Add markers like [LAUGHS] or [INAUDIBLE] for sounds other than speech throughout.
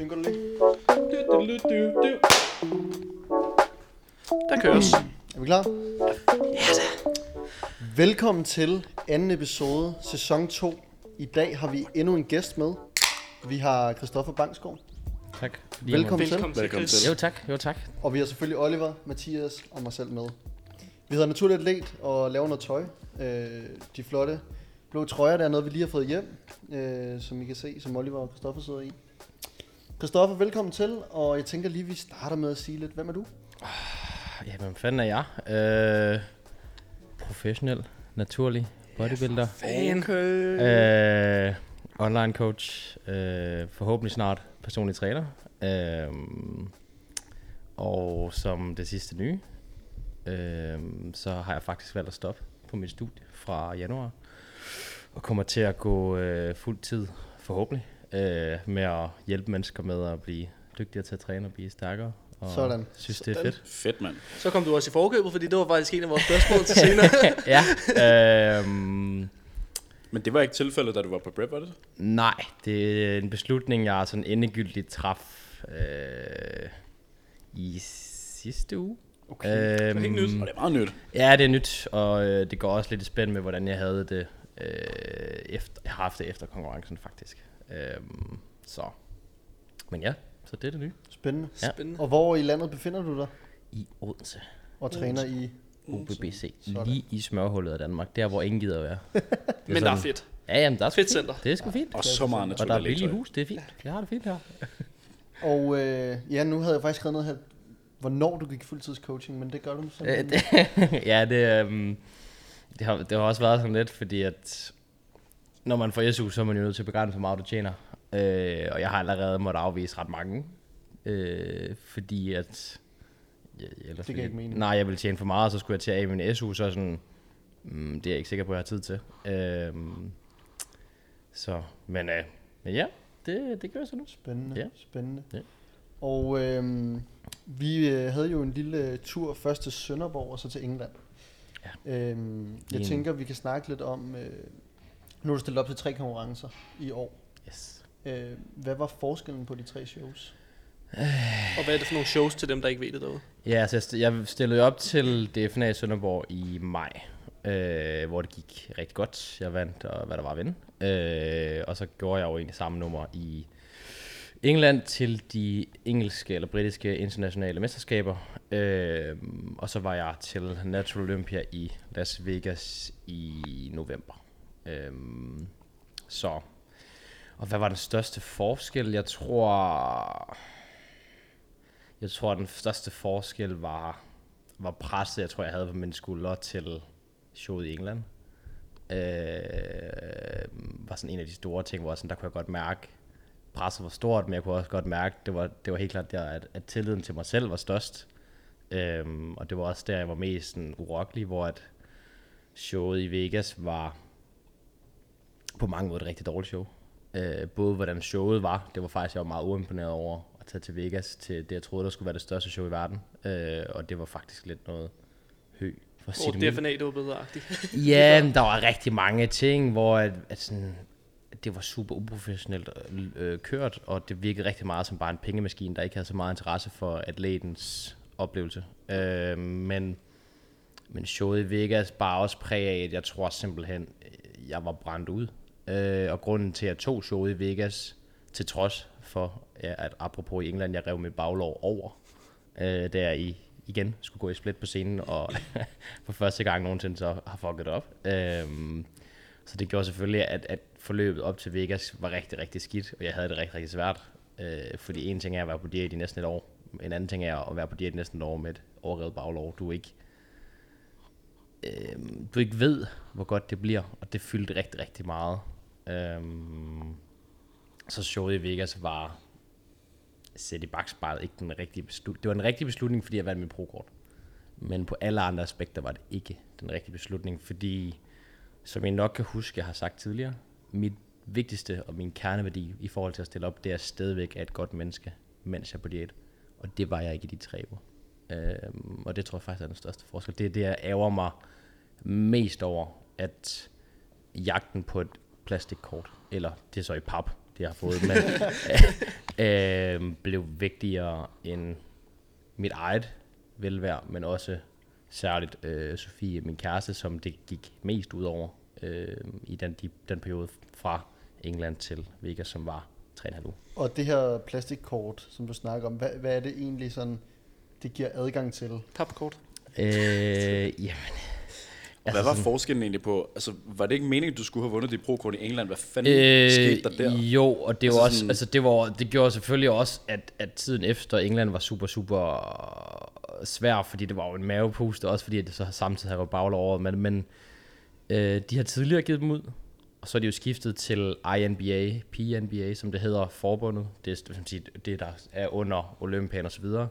Synker du lige? Du, du, du, du, du. Der køres. Er vi klar? Ja da. Velkommen til anden episode, sæson 2. I dag har vi endnu en gæst med. Vi har Christoffer Bangsgaard. Tak. Fordi Velkommen til. Velkommen til, Velkommen til. Jo tak, jo tak. Og vi har selvfølgelig Oliver, Mathias og mig selv med. Vi hedder Naturlig Atlet og laver noget tøj. Øh, de flotte blå trøjer, der er noget, vi lige har fået hjem, øh, som I kan se, som Oliver og Christoffer sidder i. Christoffer, velkommen til, og jeg tænker lige, vi starter med at sige lidt, hvem er du? Jamen, hvad fanden er jeg? Øh, professionel, naturlig, bodybuilder, Okay. øh, online coach, øh, forhåbentlig snart personlig træner. Øh, og som det sidste nye, øh, så har jeg faktisk valgt at stoppe på mit studie fra januar. Og kommer til at gå øh, fuld tid, forhåbentlig, øh, med at hjælpe mennesker med at blive dygtigere til at træne og blive stærkere. Og Sådan. synes, det er Sådan. fedt. Fedt, mand. Så kom du også i forkøbet, fordi det var faktisk en af vores spørgsmål til [LAUGHS] senere. ja, øhm, Men det var ikke tilfældet, da du var på prep, var det? nej, det er en beslutning, jeg sådan endegyldigt traf øh, i sidste uge. Okay. Øhm, helt nyt. Og det er meget nyt. Ja, det er nyt, og øh, det går også lidt i spænd med, hvordan jeg havde det øh, efter, jeg har haft det efter konkurrencen faktisk. Øhm, så, men ja, så det er det nye. Spændende. Ja. Spændende. Og hvor i landet befinder du dig? I Odense, Og træner i... OBBC, Sådan. lige i smørhullet af Danmark, der hvor ingen gider være. [LAUGHS] Det Men der er sådan- fedt. Ja, jamen, der er sgu Fedt fint. center. Det er sgu fint. Og så meget Og der er billige hus, det er fint. Jeg har det fint her. [LAUGHS] Og øh, ja, nu havde jeg faktisk skrevet noget her, hvornår du gik fuldtidscoaching, men det gør du Øh, simpelthen. det, [LAUGHS] ja, det, øhm, det, har, det har også været sådan lidt, fordi at når man får SU, så er man jo nødt til at begrænse, hvor meget du tjener. Øh, og jeg har allerede måttet afvise ret mange. Øh, fordi at... Ja, ellers gav ville ikke mening. Nej, jeg ville tjene for meget, og så skulle jeg til at af min SU, så sådan... Mm, det er jeg ikke sikker på, at jeg har tid til. Øh, så, men, øh, men ja, det, det gør jeg så nu. Spændende, Ja. spændende. Ja. Og øh, vi øh, havde jo en lille tur først til Sønderborg og så til England. Ja. Øhm, jeg En- tænker, vi kan snakke lidt om, øh, nu er du stillet op til tre konkurrencer i år. Yes. Øh, hvad var forskellen på de tre shows? Og hvad er det for nogle shows til dem, der ikke ved det derude? Ja, så jeg st- jeg stillede op til DFNA i Sønderborg i maj, øh, hvor det gik rigtig godt. Jeg vandt, og hvad der var at vinde. Øh, og så gjorde jeg jo egentlig samme nummer i England til de engelske eller britiske internationale mesterskaber. Øh, og så var jeg til Natural Olympia i Las Vegas i november. Øhm, så, og hvad var den største forskel? Jeg tror... Jeg tror, den største forskel var, var presset, jeg tror, jeg havde på mine skuldre til showet i England. Øh, var sådan en af de store ting, hvor sådan, der kunne jeg godt mærke, presset var stort, men jeg kunne også godt mærke, det var, det var helt klart der, at, at tilliden til mig selv var størst. Øhm, og det var også der, jeg var mest sådan, urokkelig, hvor at showet i Vegas var på mange måder et rigtig dårligt show. Øh, både hvordan showet var, det var faktisk, jeg var meget uimponeret over at tage til Vegas til det, jeg troede, der skulle være det største show i verden. Øh, og det var faktisk lidt noget hø, for Hvor det mildt. DFNA, det var bedre-agtigt. [LAUGHS] Ja, men der var rigtig mange ting, hvor at, at sådan, det var super uprofessionelt øh, kørt, og det virkede rigtig meget som bare en pengemaskine, der ikke havde så meget interesse for atletens oplevelse. Øh, men, men showet i Vegas bare også præg af, at jeg tror simpelthen, øh, jeg var brændt ud. Øh, og grunden til, at jeg tog showet i Vegas, til trods for, ja, at apropos i England, jeg rev mit baglov over, øh, der i igen skulle gå i split på scenen, og [LAUGHS] for første gang nogensinde så har fucket op. Øhm, så det gjorde selvfølgelig, at, at forløbet op til Vegas var rigtig, rigtig skidt, og jeg havde det rigtig, rigtig svært. Øh, fordi en ting er at være på diæt i næsten et år, en anden ting er at være på diæt i næsten et år med et overrevet baglov. Du ikke, øh, du ikke ved, hvor godt det bliver, og det fyldte rigtig, rigtig meget. Øh, så showet i Vegas var sæt i bagspejlet ikke den rigtige beslutning. Det var en rigtig beslutning, fordi jeg vandt min prokort. Men på alle andre aspekter var det ikke den rigtige beslutning, fordi, som I nok kan huske, jeg har sagt tidligere, mit vigtigste og min kerneværdi i forhold til at stille op, det er stadigvæk at et godt menneske, mens jeg er på diæt. Og det var jeg ikke i de tre uger. Øhm, og det tror jeg faktisk er den største forskel. Det er det, jeg ærger mig mest over, at jagten på et plastikkort, eller det er så i pap, jeg har fået, men [LAUGHS] øh, blev vigtigere end mit eget velvære, men også særligt øh, Sofie, min kæreste, som det gik mest ud over øh, i den, de, den periode fra England til Vegas, som var 3,5 uger. Og det her plastikkort, som du snakker om, hvad, hvad er det egentlig sådan, det giver adgang til? Tapkort. Øh, jamen, Altså, Hvad var sådan- forskellen egentlig på? Altså, var det ikke meningen, at du skulle have vundet dit pro-kort i England? Hvad fanden øh, skete der der? Jo, og det var Altså også, sådan- altså det var, det gjorde selvfølgelig også, at, at tiden efter England var super, super svær, fordi det var jo en mavepuste, også fordi at det så samtidig havde baglov over, men, men øh, de har tidligere givet dem ud, og så er de jo skiftet til INBA, PNBA, som det hedder, forbundet, det er siger, det, der er under Olympian og så videre.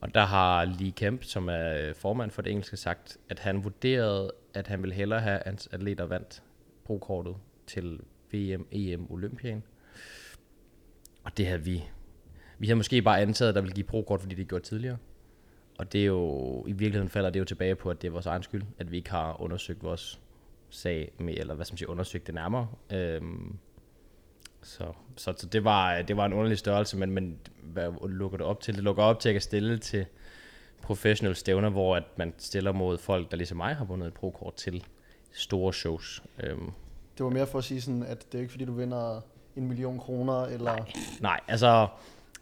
Og der har Lee Kemp, som er formand for det engelske, sagt, at han vurderede, at han ville hellere have, at hans atleter vandt prokortet til VM, EM, Olympien. Og det havde vi. Vi havde måske bare antaget, at der ville give prokort, fordi det gjorde tidligere. Og det er jo, i virkeligheden falder det jo tilbage på, at det er vores egen skyld, at vi ikke har undersøgt vores sag med, eller hvad som siger, undersøgt det nærmere. Øhm, så, så, så det, var, det var en underlig størrelse, men, men hvad lukker det op til? Det lukker op til, at jeg kan stille til professionelle stævner, hvor at man stiller mod folk, der ligesom mig har vundet et pro-kort til store shows. Øhm, Det var mere for at sige sådan, at det er ikke fordi, du vinder en million kroner, eller... Nej, altså,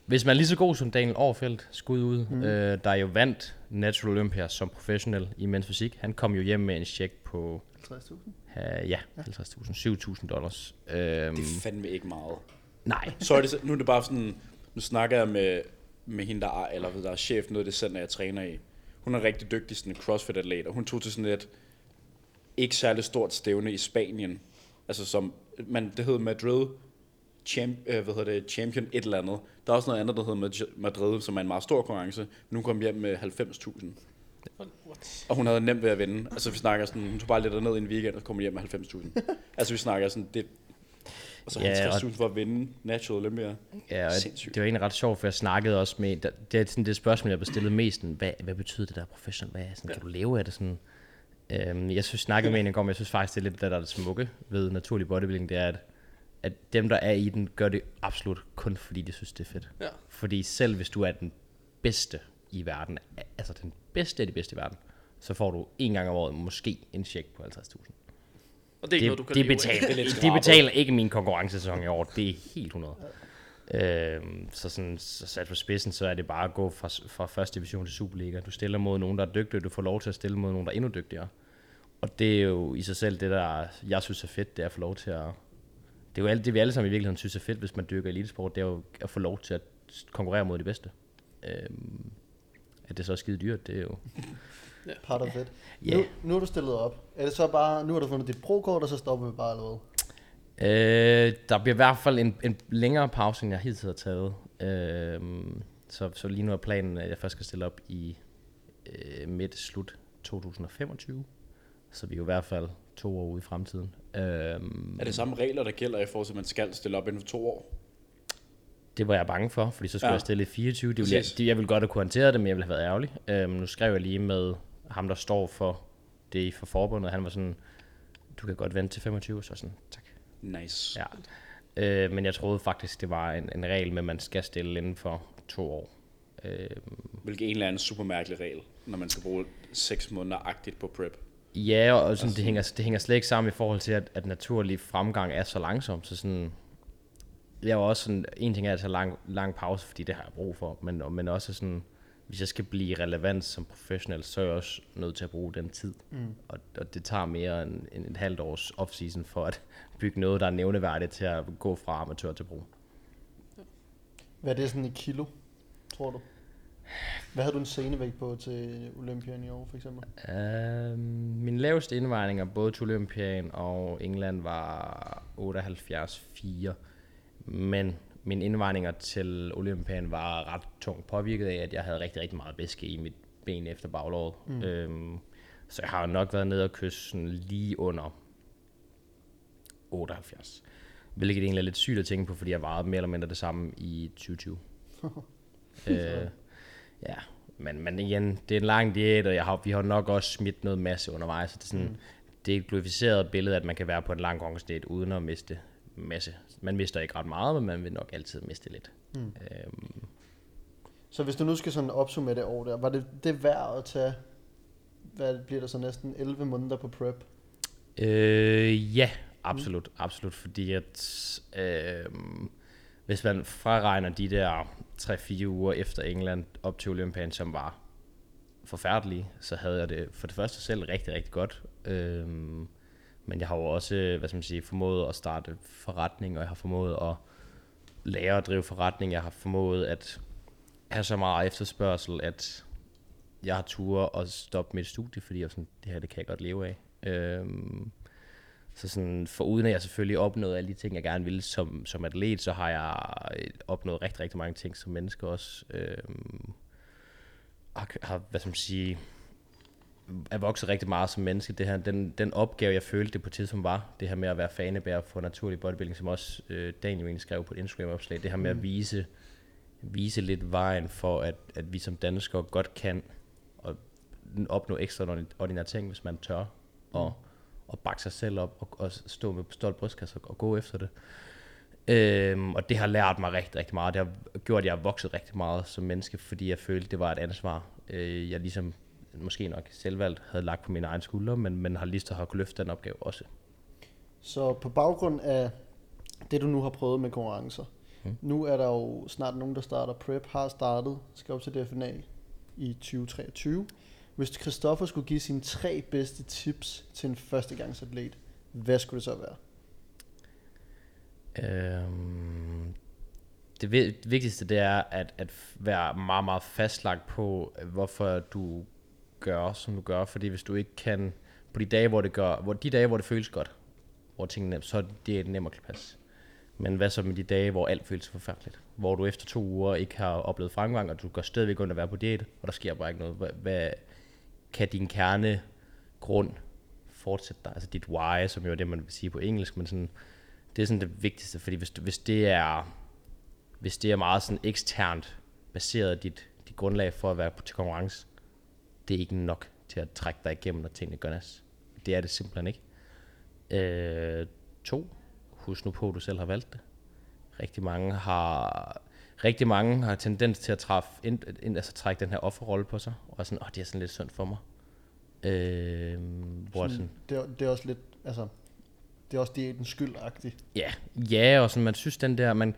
hvis man er lige så god som Daniel Overfeldt, skud ud, mm. øh, der jo vandt Natural Olympia som professionel i mens fysik, han kom jo hjem med en check på, 50.000? uh, ja, 50.000, 7.000 dollars. Øhm, Det er fandme ikke meget. nej, Så er det, så- nu er det bare sådan, nu snakker jeg med, med hende, der er, eller der er chef noget af det center, jeg træner i. Hun er rigtig dygtig sådan en crossfit-atlet, og hun tog til sådan et ikke særlig stort stævne i Spanien. Altså som, man, det hedder Madrid champ, øh, hvad hedder det, Champion et eller andet. Der er også noget andet, der hedder Madrid, som er en meget stor konkurrence. Men hun kom hjem med 90.000. Og hun havde nemt ved at vinde. Altså vi snakker sådan, hun tog bare lidt ned i en weekend, og kom hjem med 90.000. altså vi snakker sådan, det, altså Ja, og- 50.000 for at vinde Natural Olympia. ja, og Sindssygt. det var egentlig ret sjovt, for jeg snakkede også med, det er sådan det spørgsmål, jeg blev stillet mest, sådan, hvad, hvad betyder det der professionel, hvad, sådan, kan du leve af det sådan? Øhm, jeg synes, snakkede med en men jeg synes faktisk, det er lidt det, der er det smukke ved naturlig bodybuilding, det er, at, at dem, der er i den, gør det absolut kun fordi de synes, det er fedt. Ja. Fordi selv hvis du er den bedste i verden, altså den bedste af de bedste i verden, så får du en gang om året måske en check på 50.000. Og det er ikke Det, noget, du kan de, leve af. betaler, Det de betaler ikke min konkurrencesæson i år. Det er helt 100. Øhm, så, sådan, så sat på spidsen, så er det bare at gå fra, fra første division til Superliga. Du stiller mod nogen, der er dygtige, du får lov til at stille mod nogen, der er endnu dygtigere. Og det er jo i sig selv det, der jeg synes er fedt, det er at få lov til at... Det er jo alt det, vi alle sammen i virkeligheden synes er fedt, hvis man dyrker elitesport, det er jo at få lov til at konkurrere mod de bedste. Øhm, at det så er skide dyrt, det er jo... Part of it. Ja. Nu, nu er du stillet op. Er det så bare, nu har du fundet dit pro-kort, og så stopper vi bare eller hvad? Øh, der bliver i hvert fald en, en længere pause, end jeg hidtil har taget. Øh, så, så lige nu er planen, at jeg først skal stille op i øh, midt-slut 2025. Så vi er jo i hvert fald to år ude i fremtiden. Øh, Er det samme regler, der gælder i forhold til, at man skal stille op inden for to år? det var jeg bange for, fordi så skulle Ja. ja. jeg stille i 24. Det ville jeg, det, jeg ville godt have kunne håndtere det, men jeg ville have været ærgerlig. Øh, nu skrev jeg lige med ham, der står for det for forbundet. Han var sådan, du kan godt vente til 25, så sådan, tak. Nice. Ja. Øh, men jeg troede faktisk, det var en, en regel med, at man skal stille inden for to år. Øh, Hvilket egentlig er en super mærkelig regel, når man skal bruge 6 måneder agtigt på prep. ja, og sådan, det, hænger, det hænger slet ikke sammen i forhold til, at, at naturlig fremgang er så langsom. Så sådan, jeg var også sådan, en ting er at tage lang, lang pause, fordi det har jeg brug for, men, men også sådan, hvis jeg skal blive relevant som professionel, så er jeg også nødt til at bruge den tid. Mm. Og, og det tager mere end, end et halvt års off-season for at [LAUGHS] bygge noget, der er nævneværdigt til at gå fra amatør til pro. Hvad er det sådan i kilo, tror du? Hvad havde du en scenevægt på til Olympien i år, for eksempel? Uh, min laveste indvejninger både til Olympiaden og England var 78,4. Men mine indvejninger til Olympiaden var ret tungt påvirket af, at jeg havde rigtig, rigtig meget væske i mit ben efter baglåret. Mm. Øhm, så jeg har nok været nede og kysse sådan lige under 78. Hvilket egentlig er lidt sygt at tænke på, fordi jeg vejede mere eller mindre det samme i 2020. [LAUGHS] øh, ja, men, men igen, det er en lang diæt, og jeg har, vi har nok også smidt noget masse undervejs. Så det er, sådan, mm. det er et glorificeret billede, at man kan være på en lang konkurrencediæt uden at miste masse. Man mister ikke ret meget, men man vil nok altid miste lidt. Mm. Øhm, Så hvis du nu skal sådan opsummere det år der, var det det værd at tage, hvad bliver der så næsten 11 måneder på prep? Øh, ja, absolut, mm. absolut, fordi at øh, hvis man fraregner de der 3-4 uger efter England op til Olympian, som var forfærdelige, så havde jeg det for det første selv rigtig, rigtig godt. Øh, men jeg har jo også, øh, hvad skal man sige, formået at starte forretning, og jeg har formået at lære at drive forretning. Jeg har formået at have så meget efterspørgsel, at jeg har tur at stoppe mit studie, fordi jeg sådan, det her det kan jeg godt leve af. Øhm, så sådan, for uden at jeg selvfølgelig opnået alle de ting, jeg gerne ville som, som atlet, så har jeg øh, opnået rigtig, rigtig mange ting som menneske også. Øhm, har, har, hvad skal man sige, er vokset rigtig meget som menneske. Det her, den, den opgave, jeg følte det på tidspunkt var, det her med at være fanebærer for naturlig bodybuilding, som også øh, Daniel egentlig skrev på et Instagram-opslag, det her med at vise, vise lidt vejen for, at, at vi som danskere godt kan og opnå ekstraordinære ting, hvis man tør og, og bakke sig selv op og, og stå med stolt brystkasse og, og gå efter det. Øhm, og det har lært mig rigtig, rigtig meget. Det har gjort, at jeg har vokset rigtig meget som menneske, fordi jeg følte, det var et ansvar. Øh, jeg ligesom måske nok selvvalgt havde lagt på mine egne skuldre, men, men har lige så har kunne løfte den opgave også. Så på baggrund af det, du nu har prøvet med konkurrencer, Mm. nu er der jo snart nogen, der starter prep, har startet, skal op til DFNA i 2023. Hvis Christoffer skulle give sine tre bedste tips til en førstegangsatlet, hvad skulle det så være? Øhm, det vi- det vigtigste det er at, at være meget, meget fastlagt på, hvorfor du gør, som du gør. Fordi hvis du ikke kan, på de dage, hvor det, gør, hvor de dage, hvor det føles godt, hvor tingene er nemt, så er det nemmere nemmere passe. Men hvad så med de dage, hvor alt føles forfærdeligt? Hvor du efter to uger ikke har oplevet fremgang, og du går stadigvæk under at være på diæt, og der sker bare ikke noget. Hvad, hvad kan din kerne grund fortsætte dig? Altså dit why, som jo er det, man vil sige på engelsk, men sådan, det er sådan det vigtigste, fordi hvis, du- hvis det er hvis det er meget sådan eksternt baseret dit, dit grundlag for at være til konkurrence, det er ikke nok til at trække dig igennem, når tingene gør nas. Det er det simpelthen ikke. Øh, to, husk nu på, at du selv har valgt det. Rigtig mange har rigtig mange har tendens til at træffe, ind, ind, altså trække den her offerrolle på sig, og sådan, åh, oh, det er sådan lidt synd for mig. Øh, hvor sådan, Sådan, det, er, det er også lidt, altså, det er også diætens skyld-agtigt. Ja, ja, og sådan, man synes den der, man,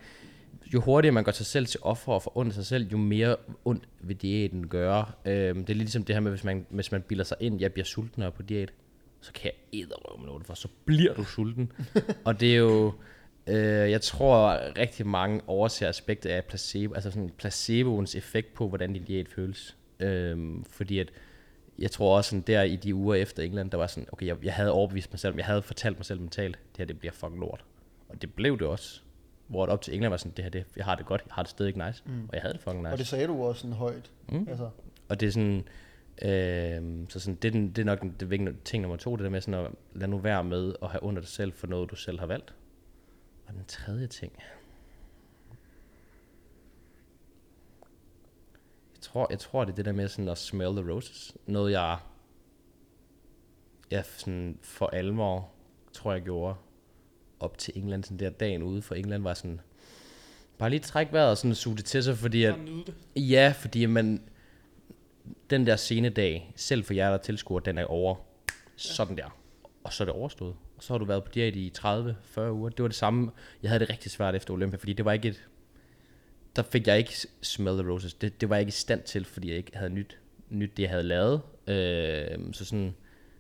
jo hurtigere man gør sig selv til offer og af sig selv, jo mere ondt vil diæten gøre. Øhm, det er ligesom det her med, hvis man, hvis man bilder sig ind, jeg bliver sulten på diæt, så kan jeg æderrøve med noget, for så bliver du sulten. [LAUGHS] og det er jo, øh, jeg tror rigtig mange overser aspektet af placebo, altså sådan placeboens effekt på, hvordan din diæt føles. Øhm, fordi at, jeg tror også sådan der i de uger efter England, der var sådan, okay, jeg, jeg havde overbevist mig selv, jeg havde fortalt mig selv mentalt, det her det bliver fucking lort. Og det blev det også. Hvor det op til England var sådan, det her, det, jeg har det godt, jeg har det stadig nice. Mm. Og jeg havde det fucking nice. Og det sagde du også sådan højt. Mm. Altså, Og det er sådan, øh, så sådan, det, er den, det er nok det vigtige ting nummer to, det der med sådan at lade nu være med at have under dig selv for noget, du selv har valgt. Og den tredje ting. Jeg tror, jeg tror det er det der med sådan at smell the roses. Noget jeg, jeg sådan for alvor, tror jeg gjorde op til England, sådan der dagen ude for England var sådan, bare lige træk vejret og sådan suge det til sig, fordi at. Ja, fordi man, den der scenedag, selv for jer, der tilskuer, den er over. Sådan der. Og så er det overstået. Og så har du været på diæt i 30-40 uger. Det var det samme. Jeg havde det rigtig svært efter Olympia, fordi det var ikke et... Der fik jeg ikke smell the roses. Det, det var jeg ikke i stand til, fordi jeg ikke havde nyt, nyt det, jeg havde lavet. Øh, så sådan,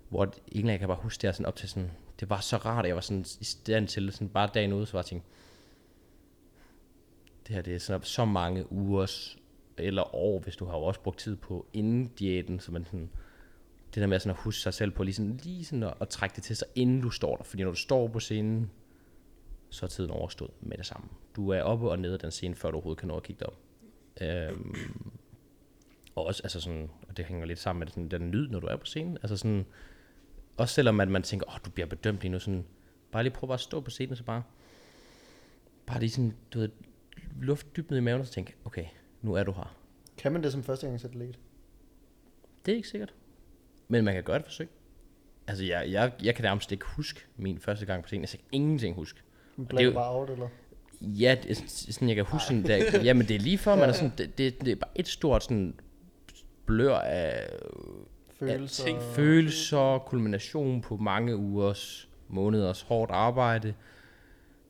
hvor egentlig jeg kan bare huske det sådan op til sådan, det var så rart, at jeg var sådan i stand til, sådan bare dagen ude, så var jeg tænkt, det her det er sådan, så mange ugers eller år, hvis du har jo også brugt tid på inden diæten, så man sådan, det der med sådan at huske sig selv på lige sådan, lige sådan at, at trække det til sig, inden du står der. Fordi når du står på scenen, så er tiden overstået med det samme. Du er oppe og nede af den scene, før du overhovedet kan nå at kigge dig op. Øhm, og også, altså sådan, og det hænger lidt sammen med sådan, den lyd, når du er på scenen. Altså sådan, også selvom man, man tænker, åh, oh, du bliver bedømt lige nu, sådan, bare lige prøv bare at stå på scenen, så bare, bare lige sådan, du ved, luft dybt ned i maven, og så tænke, okay, nu er du her. kan man det som førstegangsatlet? Det er ikke sikkert. Men man kan gøre et forsøg. Altså, jeg, jeg, jeg kan nærmest ikke huske min første gang på scenen. Jeg kan ingenting huske. Black jo- bar out, eller? Ja, det sådan, jeg kan huske sådan, der, jamen det er lige før, man er [LAUGHS] sådan, det, det, det er bare et stort sådan blør af Følelser. ting, følelser, kulmination på mange ugers, måneders hårdt arbejde,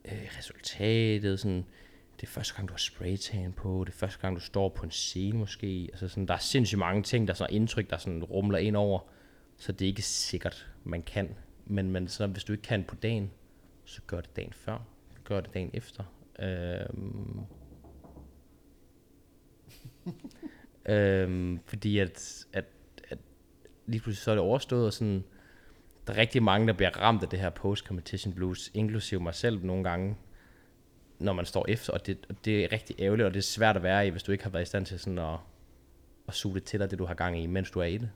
øh, resultatet, sådan, det er første gang, du har spraytan på, det er første gang, du står på en scene måske, altså sådan, der er sindssygt mange ting, der er sådan indtryk, der sådan rumler ind over, så det er ikke sikkert, man kan, men, men så, hvis du ikke kan på dagen, så gør det dagen før, gør det dagen efter. Øhm, [LAUGHS] øhm, fordi at, at lige pludselig så er det overstået, og sådan, der er rigtig mange, der bliver ramt af det her post-competition blues, inklusive mig selv nogle gange, når man står efter, og det, og det er rigtig ærgerligt, og det er svært at være i, hvis du ikke har været i stand til sådan at, at suge det til dig, det du har gang i, mens du er i det.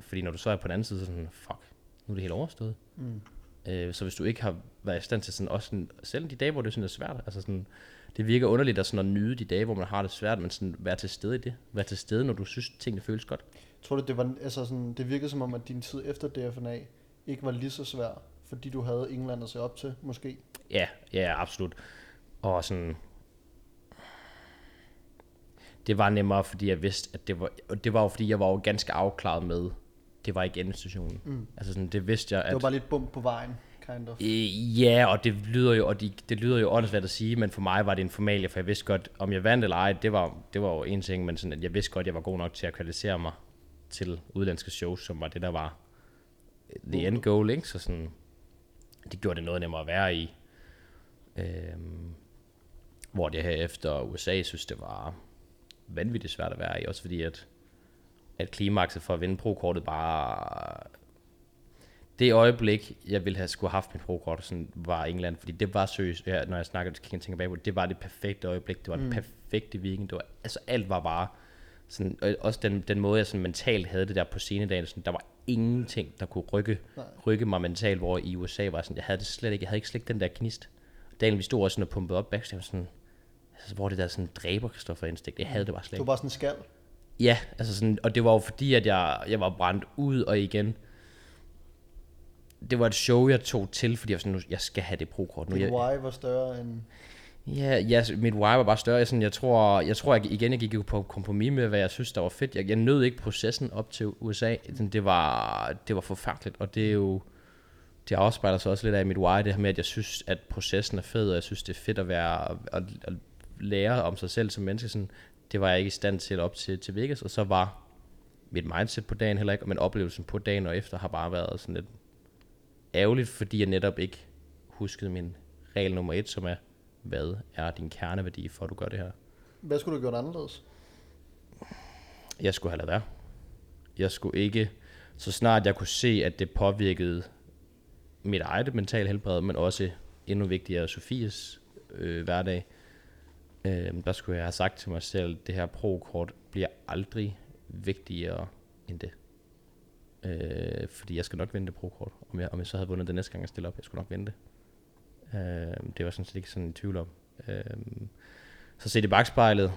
Fordi når du så er på den anden side, så er sådan, fuck, nu er det helt overstået. Mm. Øh, så hvis du ikke har været i stand til sådan, også sådan, selv de dage, hvor det sådan er svært, altså sådan, det virker underligt at, sådan at nyde de dage, hvor man har det svært, men sådan være til stede i det. Være til stede, når du synes, tingene føles godt. Tror du, det, var, altså sådan, det virkede som om, at din tid efter DFNA ikke var lige så svær, fordi du havde England at se op til, måske? Ja, ja, absolut. Og sådan... Det var nemmere, fordi jeg vidste, at det var... Og det var jo, fordi jeg var jo ganske afklaret med, det var ikke endestationen. Mm. Altså sådan, det vidste jeg, Det at... var bare lidt bump på vejen, kind of. Øh, Ja, og det lyder jo, og de, det lyder jo åndssvagt at sige, men for mig var det en formalie, for jeg vidste godt, om jeg vandt eller ej, det var, det var jo en ting, men sådan, at jeg vidste godt, at jeg var god nok til at kvalificere mig til udlandske shows, som var det, der var the end goal, ikke? Så sådan, det gjorde det noget nemmere at være i. Øhm, hvor det her efter USA, synes det var vanvittigt svært at være i, også fordi at, at klimakset for at vinde pro-kortet bare det øjeblik, jeg ville have skulle have haft mit pro-kort, sådan, var England, fordi det var seriøst, ja, når jeg snakker, kan jeg tænke tilbage på det, det var det perfekte øjeblik, det var mm. det perfekte weekend, det var, altså alt var bare, sådan, og også den, den måde, jeg sådan mentalt havde det der på scenedagen, sådan, der var ingenting, der kunne rykke, Nej. rykke mig mentalt, hvor i USA var sådan, jeg havde det slet ikke, jeg havde ikke slet den der knist. Dagen vi stod også sådan og pumpede op backstage, var sådan, altså, hvor det der sådan dræber Christoffer instinkt, jeg havde det bare slet Det ikke. var bare sådan en skal. Ja, altså sådan, og det var jo fordi, at jeg, jeg var brændt ud, og igen, det var et show, jeg tog til, fordi jeg var sådan, nu, jeg skal have det pro-kort nu. Din Jeg, why var større end ja, ja, mit why var bare større. Jeg, sådan, jeg tror, jeg tror jeg, igen, jeg gik jo på kompromis med, hvad jeg synes, der var fedt. Jeg, jeg nød ikke processen op til USA. Sådan, Det var, det var forfærdeligt, og det er jo, det afspejler sig også lidt af mit why, det her med, at jeg synes, at processen er fed, og jeg synes, det er fedt at være, at, at lære om sig selv som menneske. Sådan, det var jeg ikke i stand til op til, til Vegas, og så var mit mindset på dagen heller ikke, men oplevelsen på dagen og efter har bare været sådan lidt ærgerligt, fordi jeg netop ikke huskede min regel nummer et, som er, hvad er din kerneværdi, for at du gør det her? Hvad skulle du have gjort anderledes? Jeg skulle have lavet være. Jeg skulle ikke, så snart jeg kunne se, at det påvirkede mit eget mentale helbred, men også endnu vigtigere Sofies øh, hverdag, øh, der skulle jeg have sagt til mig selv, det her pro-kort bliver aldrig vigtigere end det. Øh, fordi jeg skal nok vinde det pro-kort. Om jeg, om jeg så havde vundet det næste gang, jeg stiller op, jeg skulle nok vinde det. Øh, det var sådan set ikke sådan en tvivl om. Øh, så set i bagspejlet,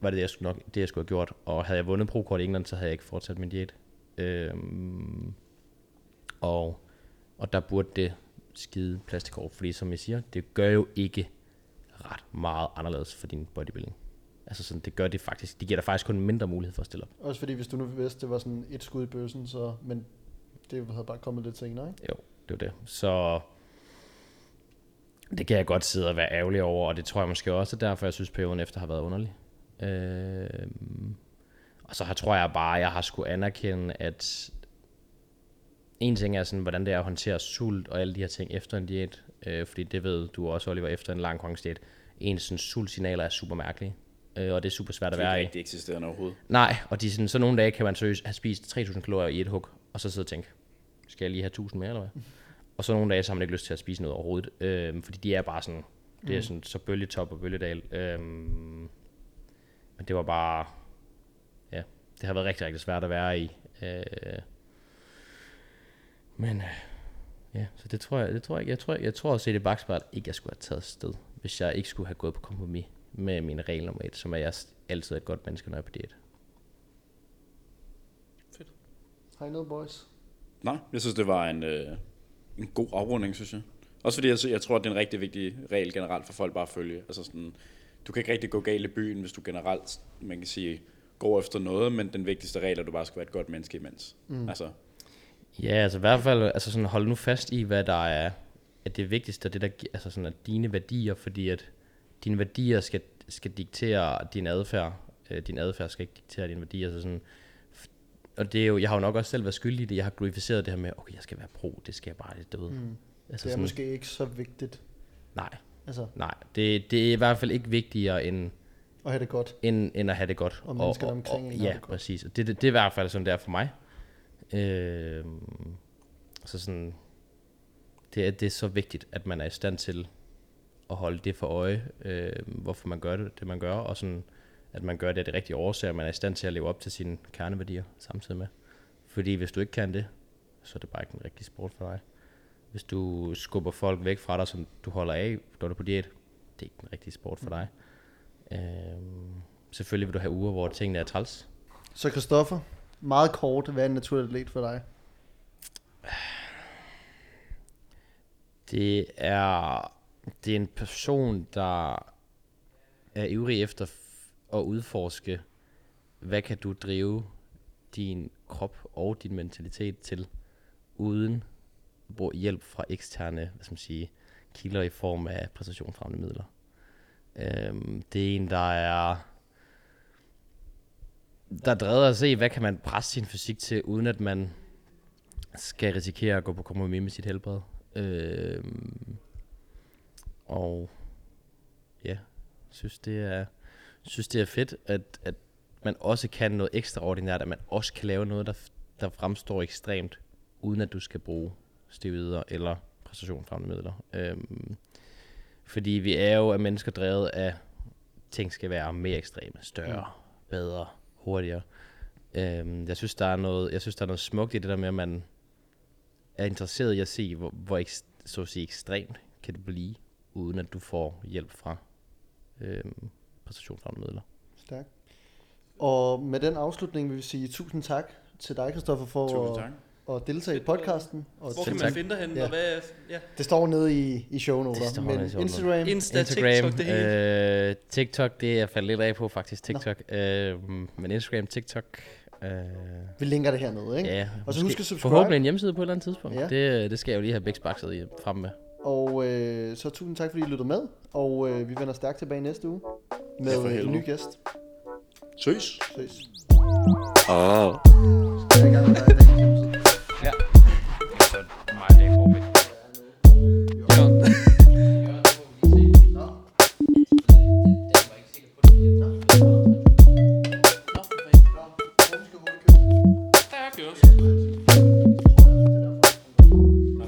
var det det, jeg skulle, nok, det, jeg skulle have gjort. Og havde jeg vundet pro-kort i England, så havde jeg ikke fortsat min diæt. Øhm, og, og der burde det skide plastikkort, fordi som jeg siger, det gør jo ikke ret meget anderledes for din bodybuilding. Altså sådan, det gør det faktisk, det giver dig faktisk kun mindre mulighed for at stille op. Også fordi, hvis du nu vidste, det var sådan et skud i bøssen, så... Men det havde bare kommet lidt senere, ikke? Jo, det var det. Så det kan jeg godt sidde og være ærgerlig over, og det tror jeg måske også er derfor, jeg synes, perioden efter har været underlig. Øh, og så har, tror jeg bare, jeg har skulle anerkende, at en ting er sådan, hvordan det er at håndtere sult og alle de her ting efter en diæt. Øh, fordi det ved du også, Oliver, efter en lang konkurrencediæt. Ens sådan, sultsignaler er super mærkelige. Øh, og det er super svært at Det er være i. ikke rigtig eksisterende overhovedet. Nej, og de, sådan, så nogle dage kan man seriøst have spist 3.000 kalorier i et hug, og så sidde og tænke, skal jeg lige have 1.000 mere, eller hvad? Og så nogle dage, så har man ikke lyst til at spise noget overhovedet, øh, fordi de er bare sådan, det er sådan så bølgetop og bølgedal. Øh, men det var bare, ja, det har været rigtig, rigtig svært at være i. Øh, men øh, ja, så det tror jeg, det tror jeg ikke. Jeg tror, jeg tror også, at i bagspejl ikke, jeg skulle have taget sted, hvis jeg ikke skulle have gået på kompromis med min regel nummer et, som er, at jeg altid er et godt menneske, når jeg er på diæt. Har I noget, boys? Nej, jeg synes, det var en, øh, en god afrunding, synes jeg. Også fordi jeg, jeg tror, at det er en rigtig vigtig regel generelt for folk bare at følge. Altså sådan, du kan ikke rigtig gå galt i byen, hvis du generelt, man kan sige, går efter noget, men den vigtigste regel er, at du bare skal være et godt menneske imens. Mm. Altså, Ja, altså i hvert fald, altså sådan, hold nu fast i, hvad der er, at det vigtigste er det, der, altså sådan, at dine værdier, fordi at dine værdier skal, skal diktere din adfærd. Øh, din adfærd skal ikke diktere dine værdier. Så sådan, f- og det er jo, jeg har jo nok også selv været skyldig i det. Jeg har glorificeret det her med, okay, jeg skal være pro, det skal jeg bare det døde. Mm. Altså Det er sådan, måske ikke så vigtigt. Nej, Altså, nej. Det, det er i hvert fald ikke vigtigere end, at have det godt. end, end at have det godt. Og menneskerne omkring en har Ja, det godt. præcis. Og det, det, det er i hvert fald sådan, det er for mig. Øh, så sådan, det er, det er så vigtigt, at man er i stand til at holde det for øje, øh, hvorfor man gør det, det man gør, og sådan, at man gør det af de rigtige årsager, man er i stand til at leve op til sine kerneværdier samtidig med. Fordi hvis du ikke kan det, så er det bare ikke en rigtig sport for dig. Hvis du skubber folk væk fra dig, som du holder af, når du er på diæt, det er ikke en rigtig sport for dig. Øh, selvfølgelig vil du have uger, hvor tingene er træls. Så Christoffer, meget kort, hvad er en naturlig atlet for dig? Det er, det er en person, der er ivrig efter at udforske, hvad kan du drive din krop og din mentalitet til, uden at bruge hjælp fra eksterne hvad skal man sige, kilder i form af præstationsfremmende midler. Øhm, det er en, der er der er drevet at se, hvad kan man presse sin fysik til, uden at man skal risikere at gå på kompromis med sit helbred. Øhm, og ja, synes det er synes det er fedt, at, at man også kan noget ekstraordinært, at man også kan lave noget, der, der fremstår ekstremt, uden at du skal bruge steroider eller præstationsfremmende midler. Øhm, fordi vi er jo af mennesker drevet af, ting skal være mere ekstreme, større, bedre, hurtigere. Øhm, jeg synes, der er noget, jeg synes, der er noget smukt i det der med, at man er interesseret i at se, hvor, hvor ek, så at sige, ekstremt kan det blive, uden at du får hjælp fra øhm, præstationsfremmende midler. Stærk. Og med den afslutning vil vi sige tusind tak til dig, Christoffer, for tusind at, tak. at deltage i podcasten. Og Hvor kan man tak. finde dig henne? Ja. Og hvad, ja. det står nede i, i shownoter. Det står Men i. Instagram, Insta, Instagram, TikTok, det hele. øh, TikTok, det er jeg faldet lidt af på faktisk, TikTok. Øh, men Instagram, TikTok, øh, vi linker det hernede, ikke? ja. Og så husk at subscribe. Forhåbentlig en hjemmeside på et eller andet tidspunkt. Ja. Det, det skal jeg jo lige have bæksbakset i frem med. Og øh, så tusind tak, fordi I lyttede med. Og øh, vi vender stærkt tilbage næste uge med Ja, en ny gæst. Søs. Ses. Ah. Jeg